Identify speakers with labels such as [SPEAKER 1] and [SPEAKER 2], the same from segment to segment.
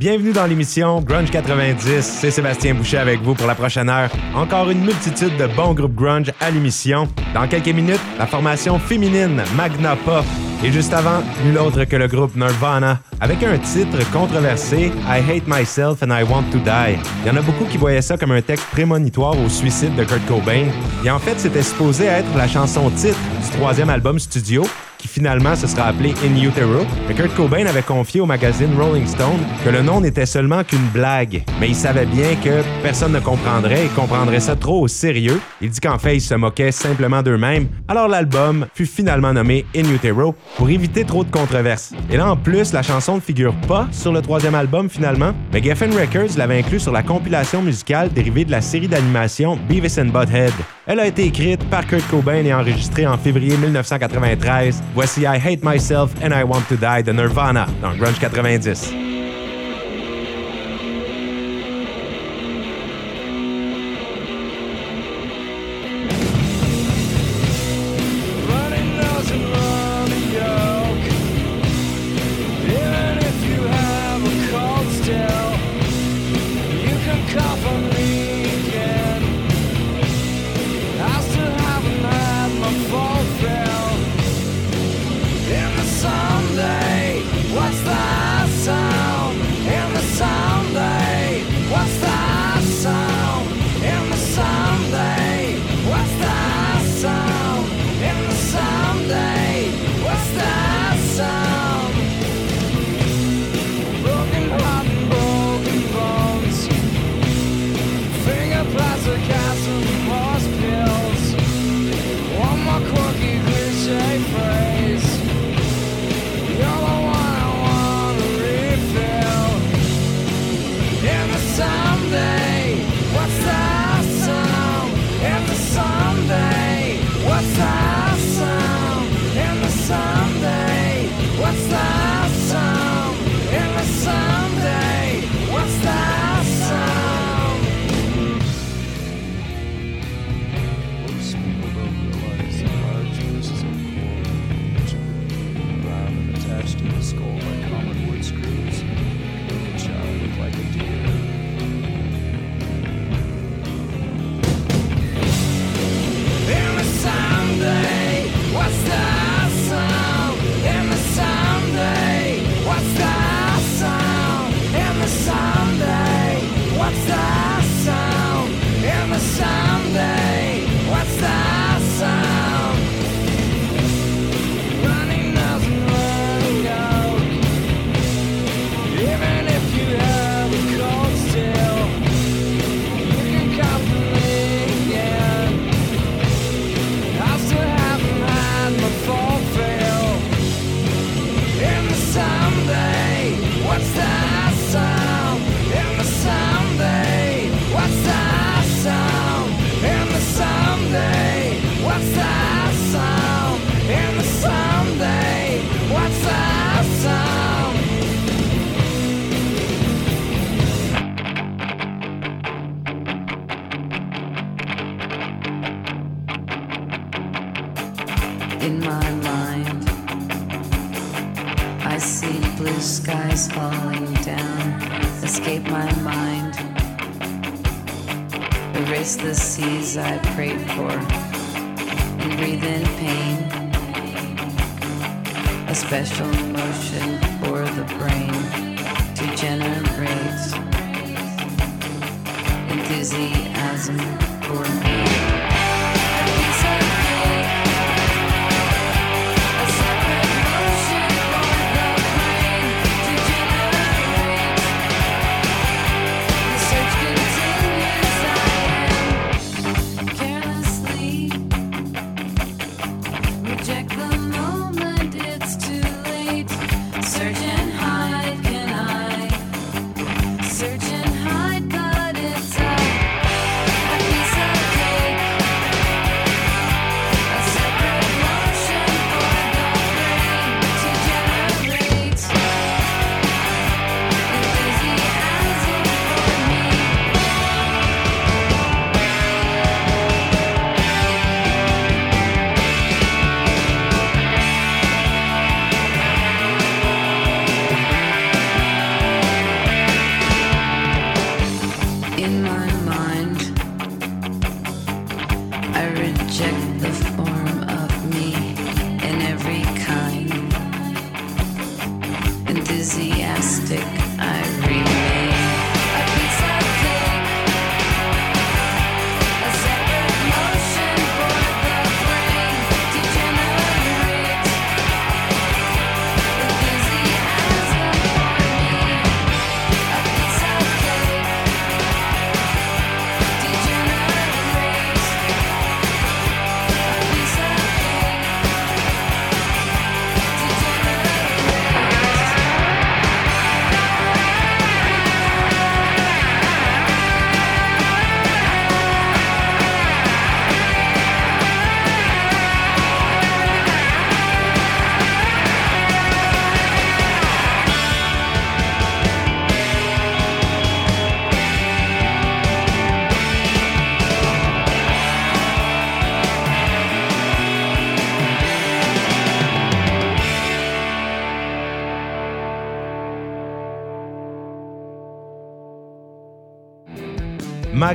[SPEAKER 1] Bienvenue dans l'émission Grunge 90. C'est Sébastien Boucher avec vous pour la prochaine heure. Encore une multitude de bons groupes grunge à l'émission. Dans quelques minutes, la formation féminine Magna Pop. Et juste avant, nul autre que le groupe Nirvana, avec un titre controversé, I Hate Myself and I Want to Die. Il y en a beaucoup qui voyaient ça comme un texte prémonitoire au suicide de Kurt Cobain. Et en fait, c'était supposé être la chanson titre du troisième album studio, qui finalement se sera appelé In Utero. Mais Kurt Cobain avait confié au magazine Rolling Stone que le nom n'était seulement qu'une blague, mais il savait bien que personne ne comprendrait et comprendrait ça trop au sérieux. Il dit qu'en fait, ils se moquaient simplement d'eux-mêmes. Alors l'album fut finalement nommé In Utero pour éviter trop de controverses. Et là, en plus, la chanson ne figure pas sur le troisième album finalement, mais Geffen Records l'avait inclus sur la compilation musicale dérivée de la série d'animation Beavis and Butthead. Elle a été écrite par Kurt Cobain et enregistrée en février 1993 Voici I Hate Myself and I Want to Die de Nirvana dans Grunge 90.
[SPEAKER 2] in my mind. I see blue skies falling down, escape my mind. Erase the seas I prayed for, and breathe in pain. A special motion for the brain to generate enthusiasm for me.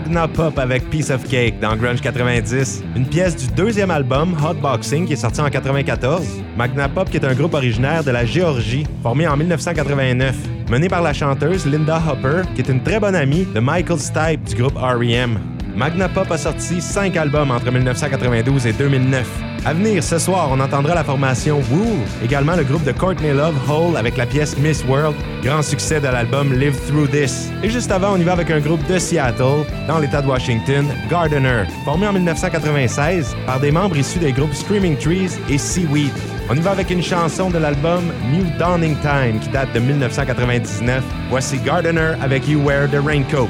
[SPEAKER 3] Magna Pop avec Piece of Cake dans Grunge 90, une pièce du deuxième album Hot Boxing qui est sorti en 94. Magna Pop qui est un groupe originaire de la Géorgie, formé en 1989, mené par la chanteuse Linda Hopper qui est une très bonne amie de Michael Stipe du groupe R.E.M. Magna Pop a sorti 5 albums entre 1992 et 2009. À venir ce soir, on entendra la formation Woo, également le groupe de Courtney Love Hole avec la pièce Miss World, grand succès de l'album Live Through This. Et juste avant, on y va avec un groupe de Seattle, dans l'État de Washington, Gardener, formé en 1996 par des membres issus des groupes Screaming Trees et Seaweed. On y va avec une chanson de l'album New Dawning Time qui date de 1999. Voici Gardener avec You Wear the Raincoat.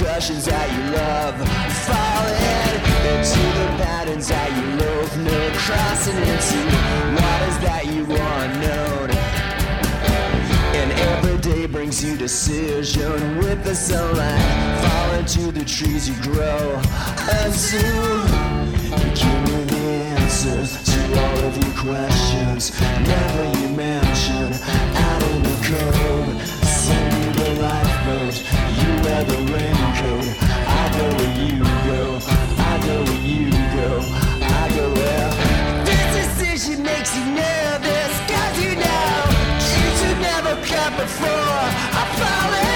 [SPEAKER 4] Repercussions that you love. Falling into the patterns that you loathe. No crossing into waters that you are known. And every day brings you decision. With the sunlight Fall into the trees you grow. Until you give me the answers To all of your questions. Never you mention Out in the cold Send you the lifeboat Raincoat I go where you go. I go where you go. I go where This decision makes you nervous you know never before I fall in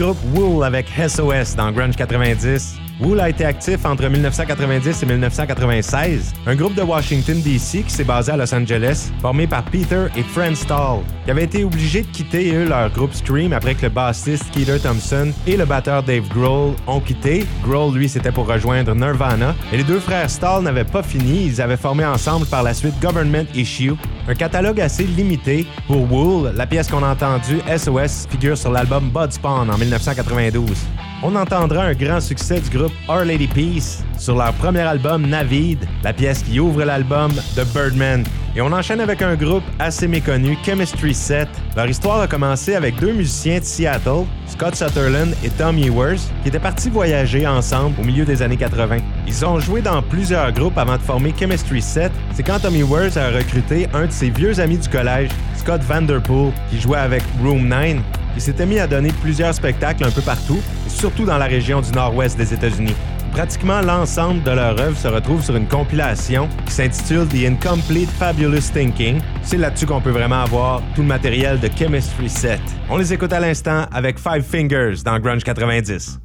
[SPEAKER 3] groupe Wool avec SOS dans Grunge 90. Wool a été actif entre 1990 et 1996, un groupe de Washington, D.C. qui s'est basé à Los Angeles, formé par Peter et Fran Stall, qui avaient été obligés de quitter eux, leur groupe Scream après que le bassiste Keith Thompson et le batteur Dave Grohl ont quitté. Grohl, lui, c'était pour rejoindre Nirvana. Et les deux frères Stall n'avaient pas fini, ils avaient formé ensemble par la suite Government Issue, un catalogue assez limité. Pour Wool, la pièce qu'on a entendue, SOS, figure sur l'album Bud Spawn en 1992 on entendra un grand succès du groupe Our Lady Peace sur leur premier album Navid, la pièce qui ouvre l'album The Birdman. Et on enchaîne avec un groupe assez méconnu, Chemistry Set. Leur histoire a commencé avec deux musiciens de Seattle, Scott Sutherland et Tom Ewers, qui étaient partis voyager ensemble au milieu des années 80. Ils ont joué dans plusieurs groupes avant de former Chemistry Set. C'est quand Tom Ewers a recruté un de ses vieux amis du collège, Scott Vanderpool, qui jouait avec Room 9, il s'était mis à donner plusieurs spectacles un peu partout, surtout dans la région du nord-ouest des États-Unis. Pratiquement l'ensemble de leur œuvre se retrouve sur une compilation qui s'intitule The Incomplete Fabulous Thinking. C'est là-dessus qu'on peut vraiment avoir tout le matériel de Chemistry Set. On les écoute à l'instant avec Five Fingers dans Grunge 90.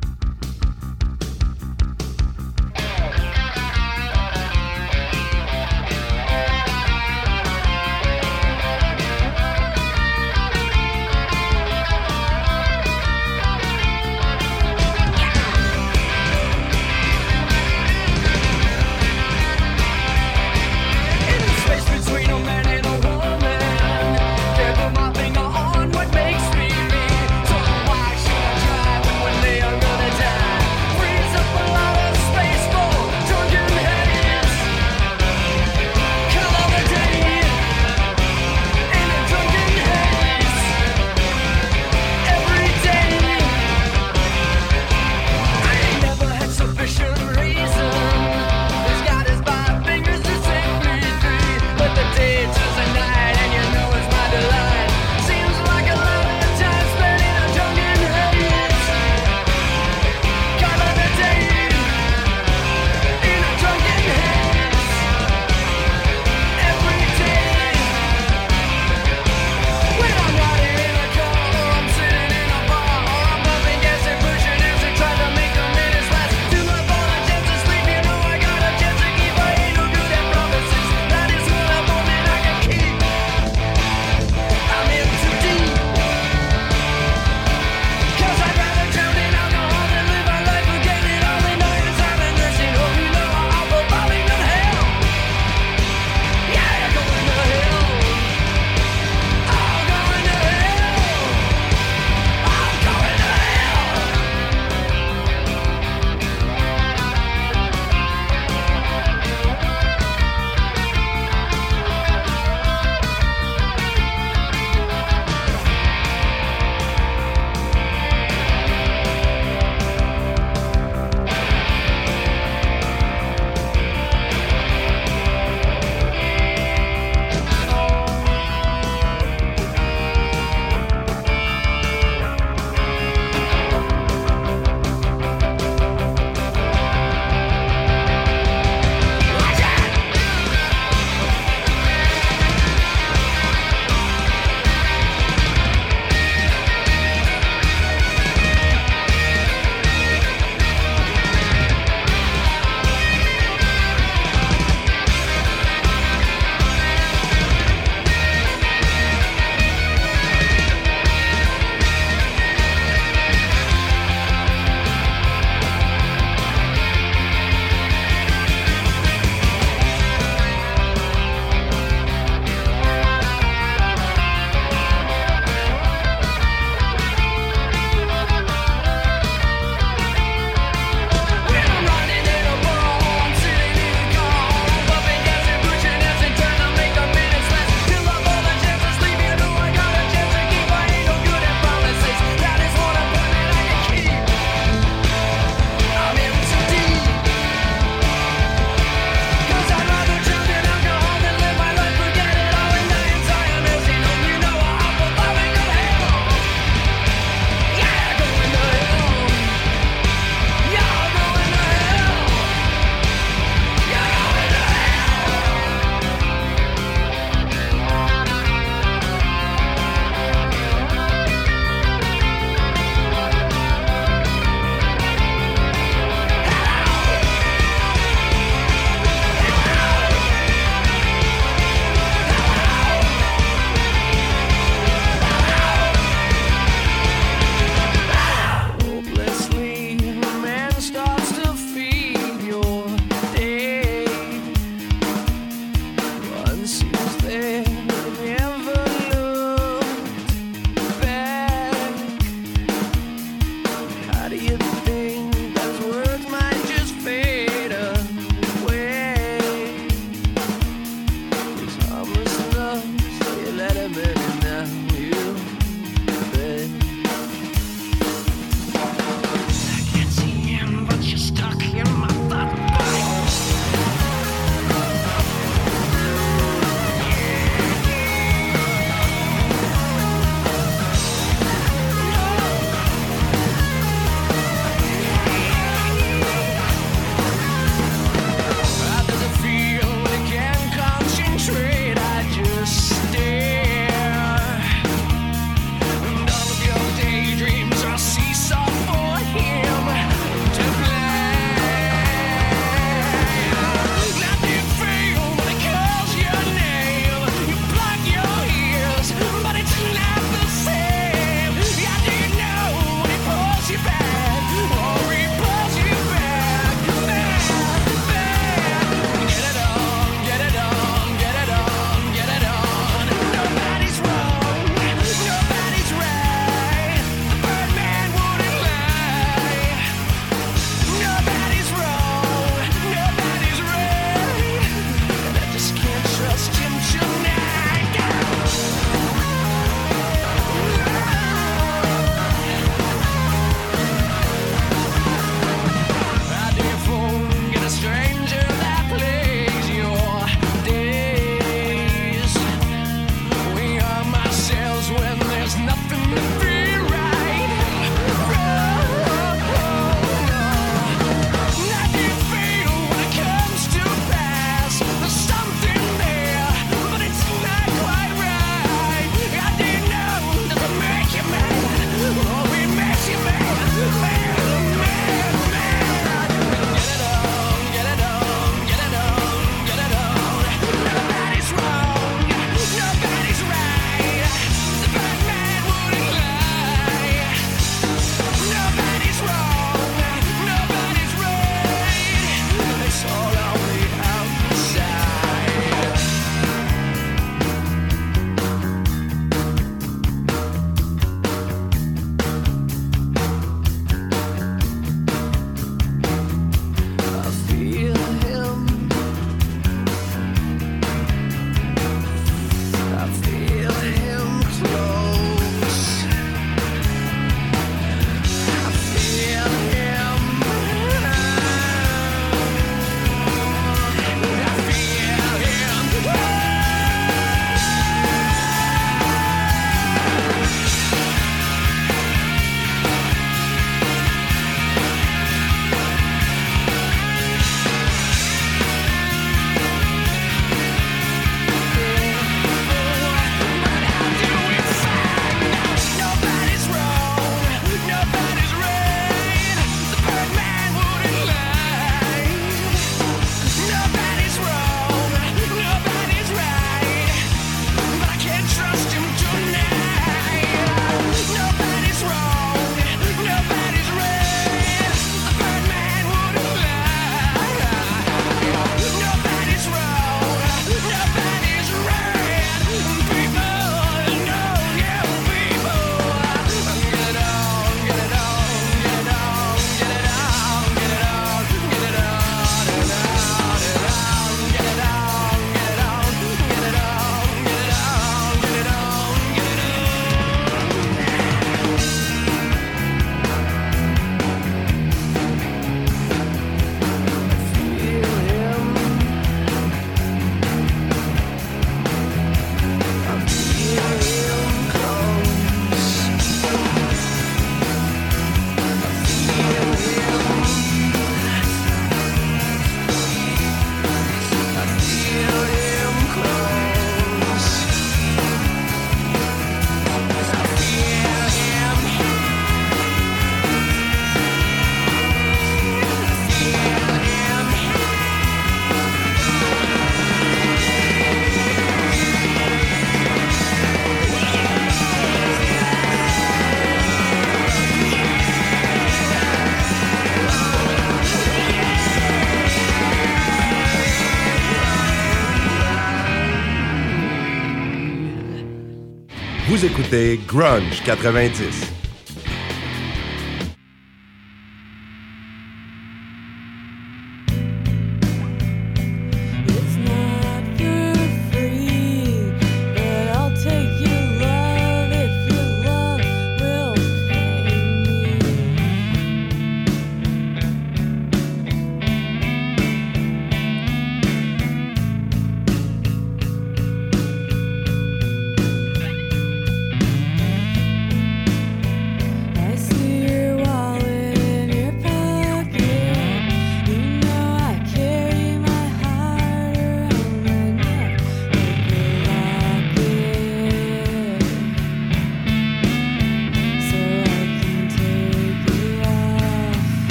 [SPEAKER 5] Écoutez Grunge 90.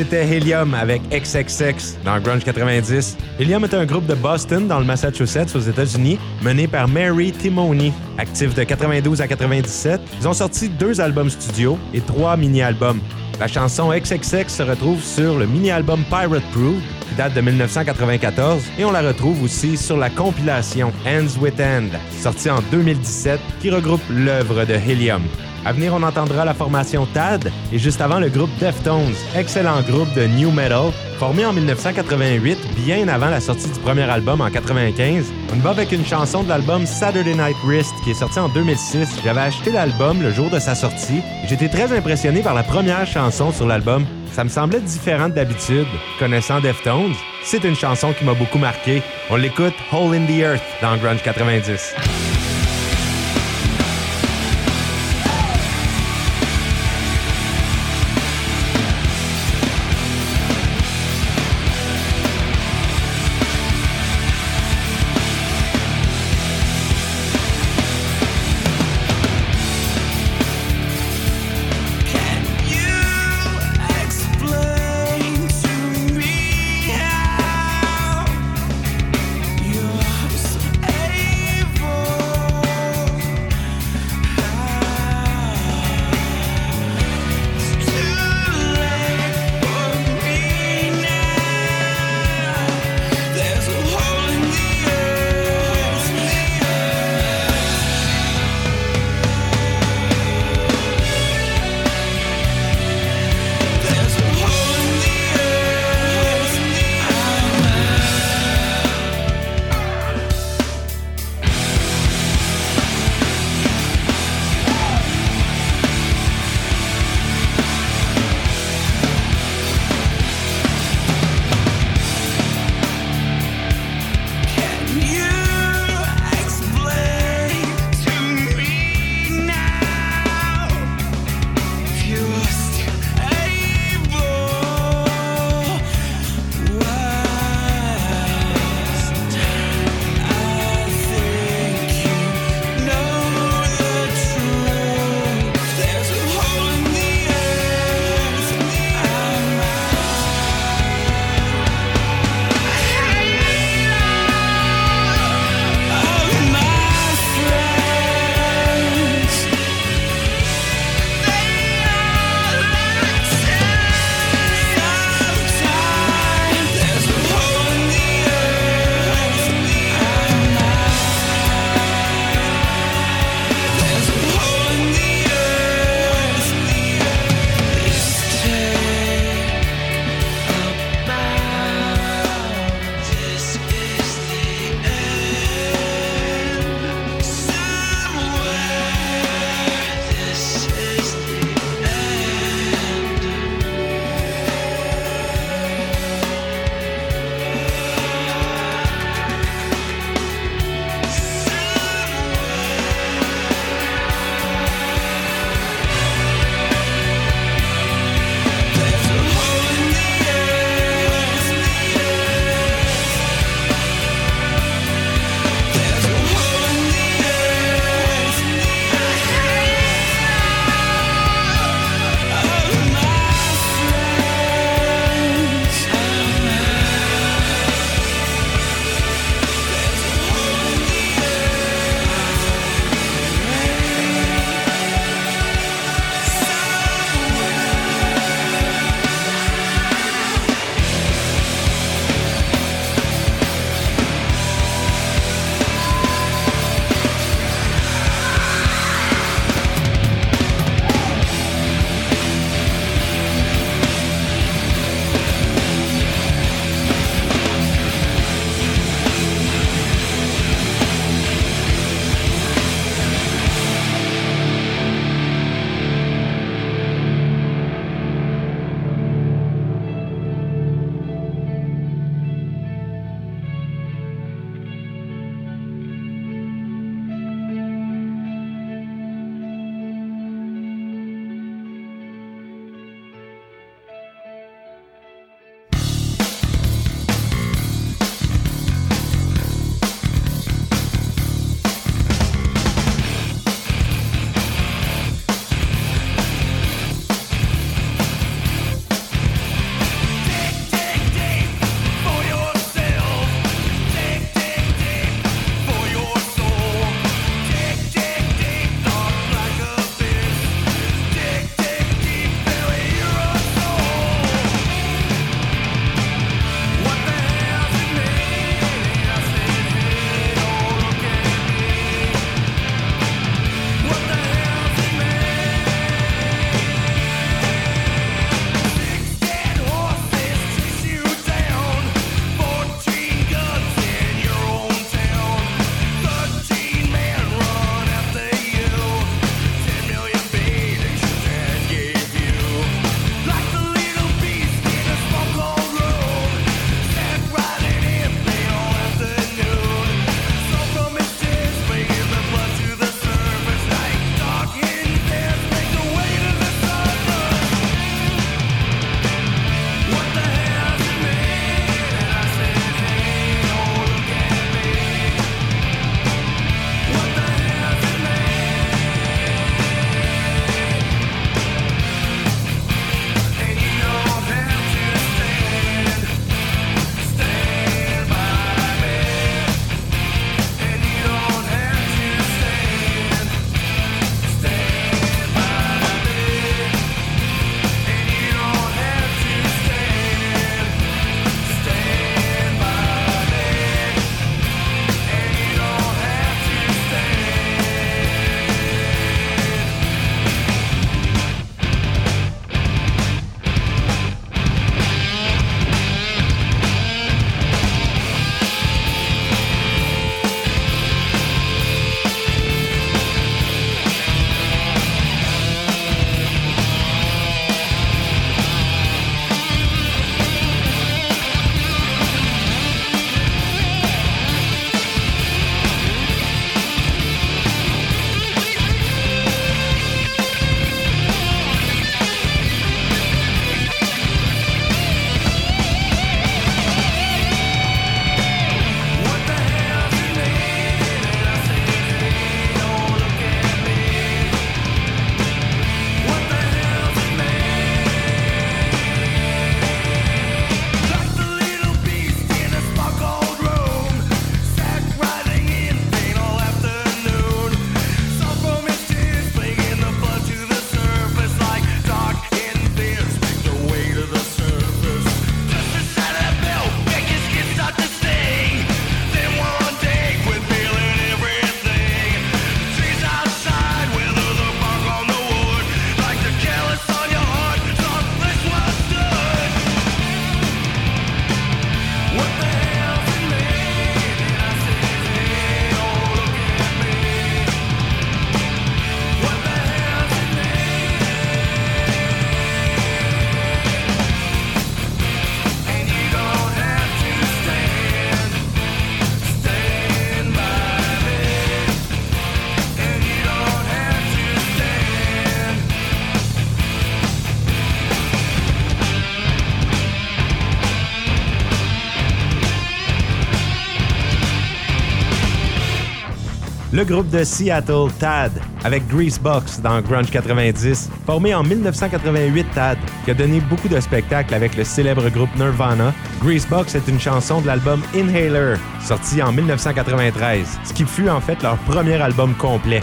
[SPEAKER 3] C'était Helium avec XXX dans Grunge 90. Helium est un groupe de Boston dans le Massachusetts aux États-Unis mené par Mary Timoney. Actif de 92 à 97, ils ont sorti deux albums studio et trois mini-albums. La chanson XXX se retrouve sur le mini-album Pirate Proof qui date de 1994 et on la retrouve aussi sur la compilation Hands with Hand sortie en 2017 qui regroupe l'œuvre de Helium. À venir, on entendra la formation TAD et juste avant le groupe Deftones, excellent groupe de new metal formé en 1988, bien avant la sortie du premier album en 95. On va avec une chanson de l'album Saturday Night Wrist qui est sorti en 2006. J'avais acheté l'album le jour de sa sortie. J'étais très impressionné par la première chanson sur l'album. Ça me semblait différent d'habitude. Connaissant Deftones, c'est une chanson qui m'a beaucoup marqué. On l'écoute Hole in the Earth dans Grunge 90.
[SPEAKER 6] Groupe de Seattle TAD avec Greasebox dans Grunge 90, formé en 1988 TAD, qui a donné beaucoup de spectacles avec le célèbre groupe Nirvana. Greasebox est une chanson de l'album Inhaler, sorti en 1993, ce qui fut en fait leur premier album complet.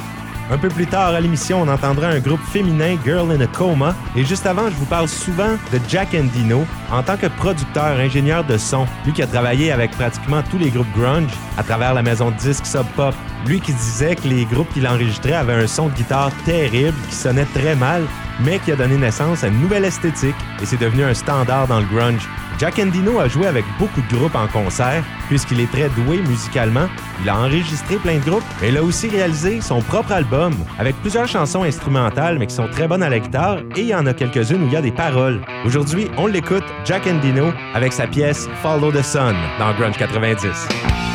[SPEAKER 6] Un peu plus tard à l'émission, on entendra un groupe féminin Girl in a Coma. Et juste avant, je vous parle souvent de Jack Endino en tant que producteur, ingénieur de son. Lui qui a travaillé avec pratiquement tous les groupes grunge à travers la maison de disques Sub Pop. Lui qui disait que les groupes qu'il enregistrait avaient un son de guitare terrible, qui sonnait très mal, mais qui a donné naissance à une nouvelle esthétique et c'est devenu un standard dans le grunge. Jack Endino a joué avec beaucoup de groupes en concert, puisqu'il est très doué musicalement. Il a enregistré plein de groupes, mais il a aussi réalisé son propre album, avec plusieurs chansons instrumentales, mais qui sont très bonnes à la guitare, et il y en a quelques-unes où il y a des paroles. Aujourd'hui, on l'écoute, Jack Endino, avec sa pièce Follow the Sun dans Grunge 90.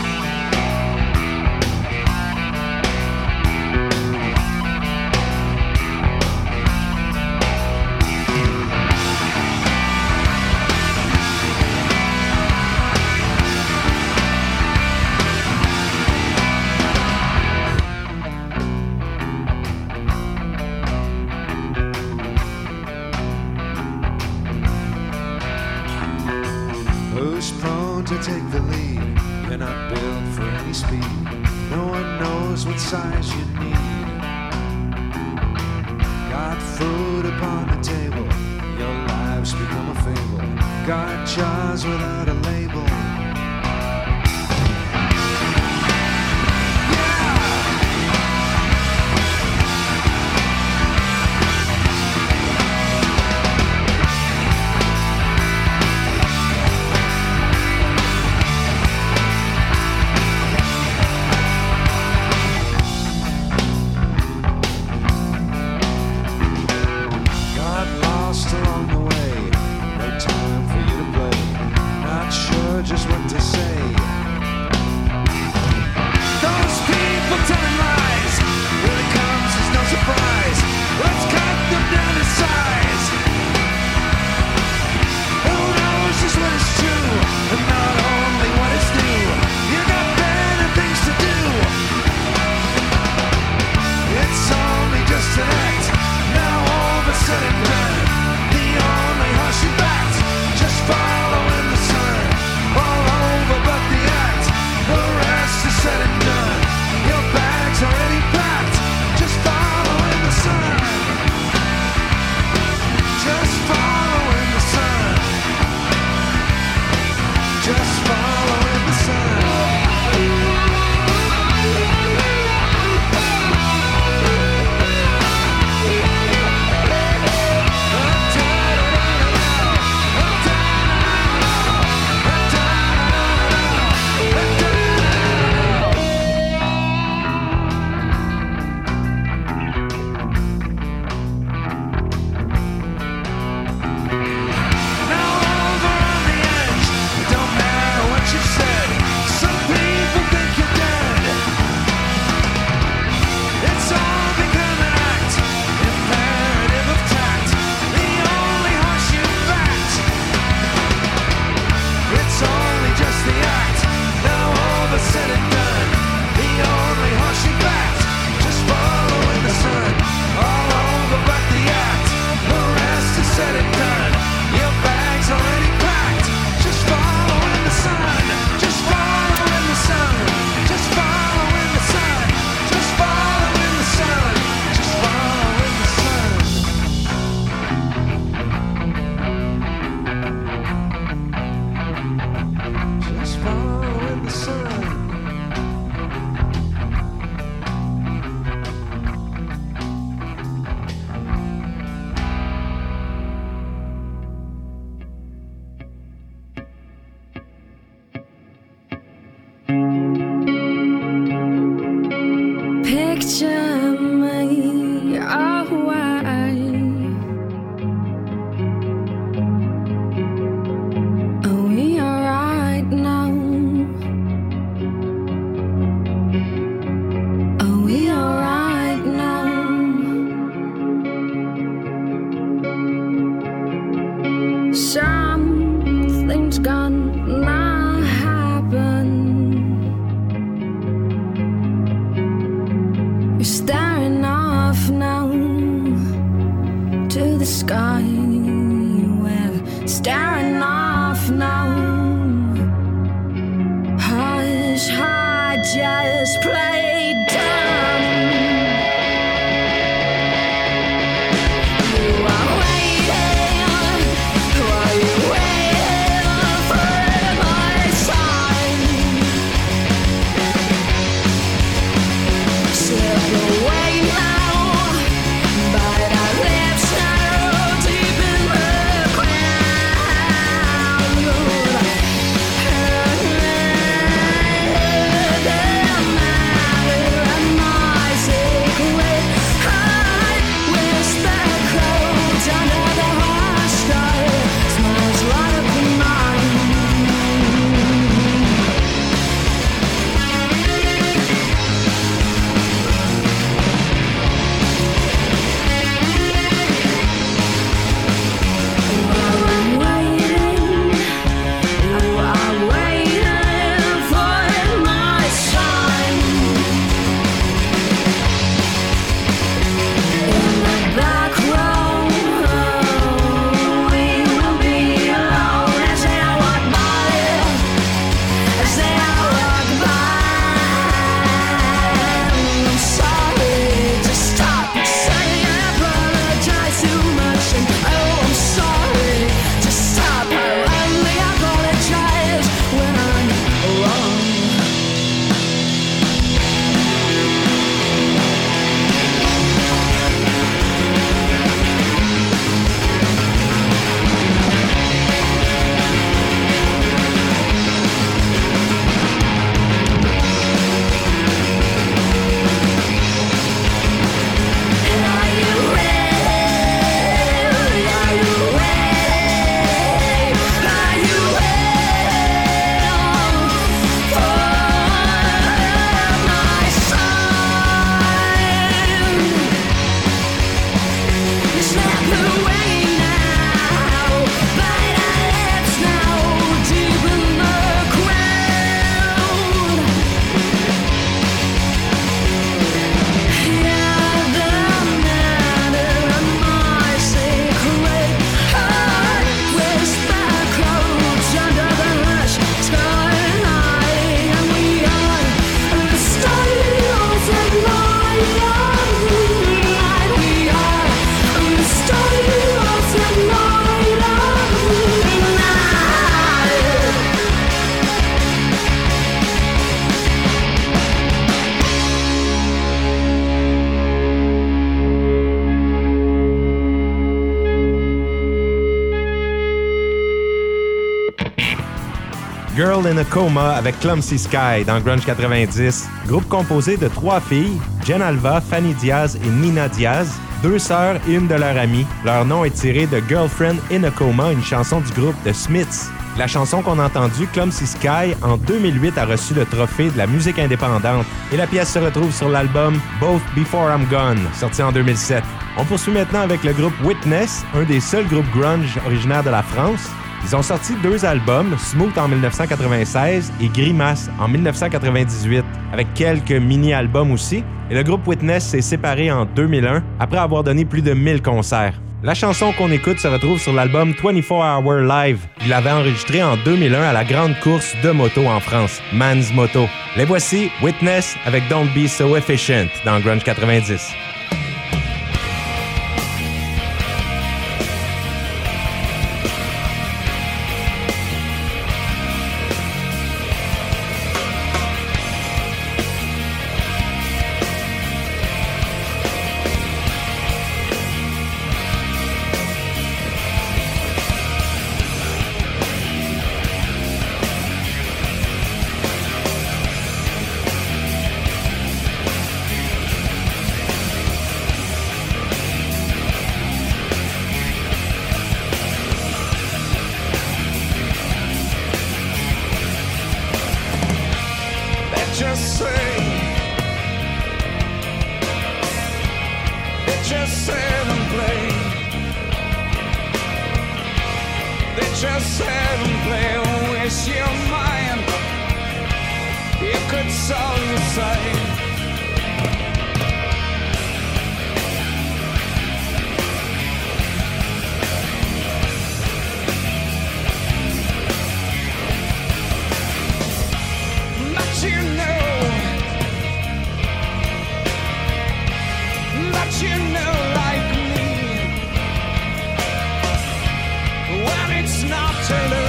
[SPEAKER 7] Shine. In
[SPEAKER 3] avec Clumsy Sky dans Grunge 90. Groupe composé de trois filles, Jen Alva, Fanny Diaz et Nina Diaz, deux sœurs et une de leurs amies. Leur nom est tiré de Girlfriend in a Coma, une chanson du groupe The Smiths. La chanson qu'on a entendue, Clumsy Sky, en 2008 a reçu le trophée de la musique indépendante et la pièce se retrouve sur l'album Both Before I'm Gone, sorti en 2007. On poursuit maintenant avec le groupe Witness, un des seuls groupes grunge originaires de la France. Ils ont sorti deux albums, Smooth en 1996 et Grimace en 1998, avec quelques mini-albums aussi. Et le groupe Witness s'est séparé en 2001 après avoir donné plus de 1000 concerts. La chanson qu'on écoute se retrouve sur l'album 24 Hour Live. Il l'avait enregistré en 2001 à la grande course de moto en France, Man's Moto. Les voici, Witness avec Don't Be So Efficient dans Grunge 90.
[SPEAKER 1] not turn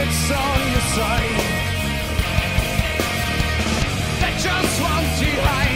[SPEAKER 1] You could song the side. They just want to hide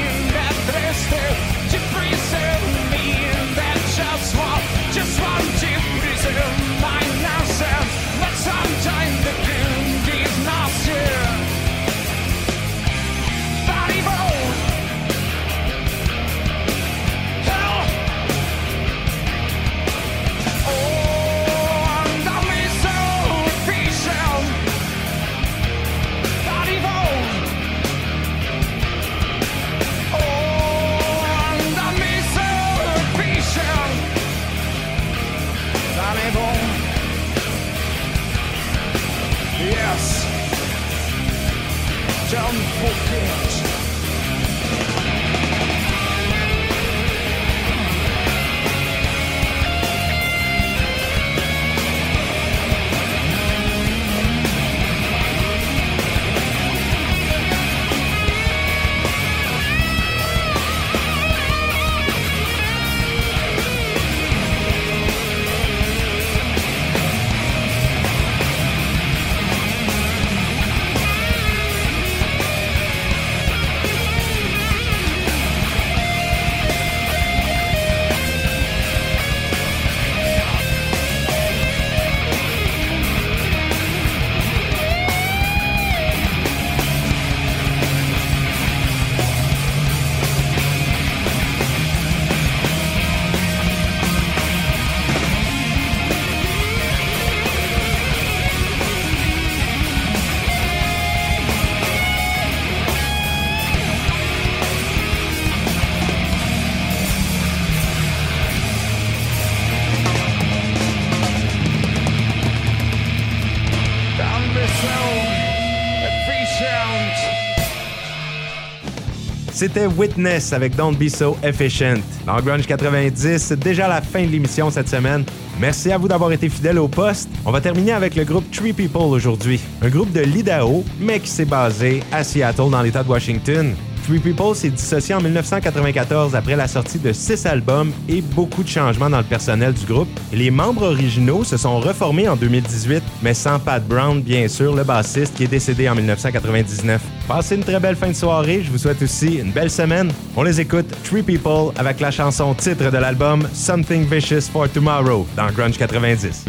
[SPEAKER 3] C'était Witness avec Don't Be So Efficient. Dans Grunge 90, c'est déjà la fin de l'émission cette semaine. Merci à vous d'avoir été fidèles au poste. On va terminer avec le groupe Three People aujourd'hui. Un groupe de l'Idaho, mais qui s'est basé à Seattle dans l'État de Washington. Three People s'est dissocié en 1994 après la sortie de six albums et beaucoup de changements dans le personnel du groupe. Les membres originaux se sont reformés en 2018, mais sans Pat Brown, bien sûr, le bassiste qui est décédé en 1999. Passez une très belle fin de soirée. Je vous souhaite aussi une belle semaine. On les écoute Three People avec la chanson titre de l'album Something Vicious for Tomorrow dans Grunge 90.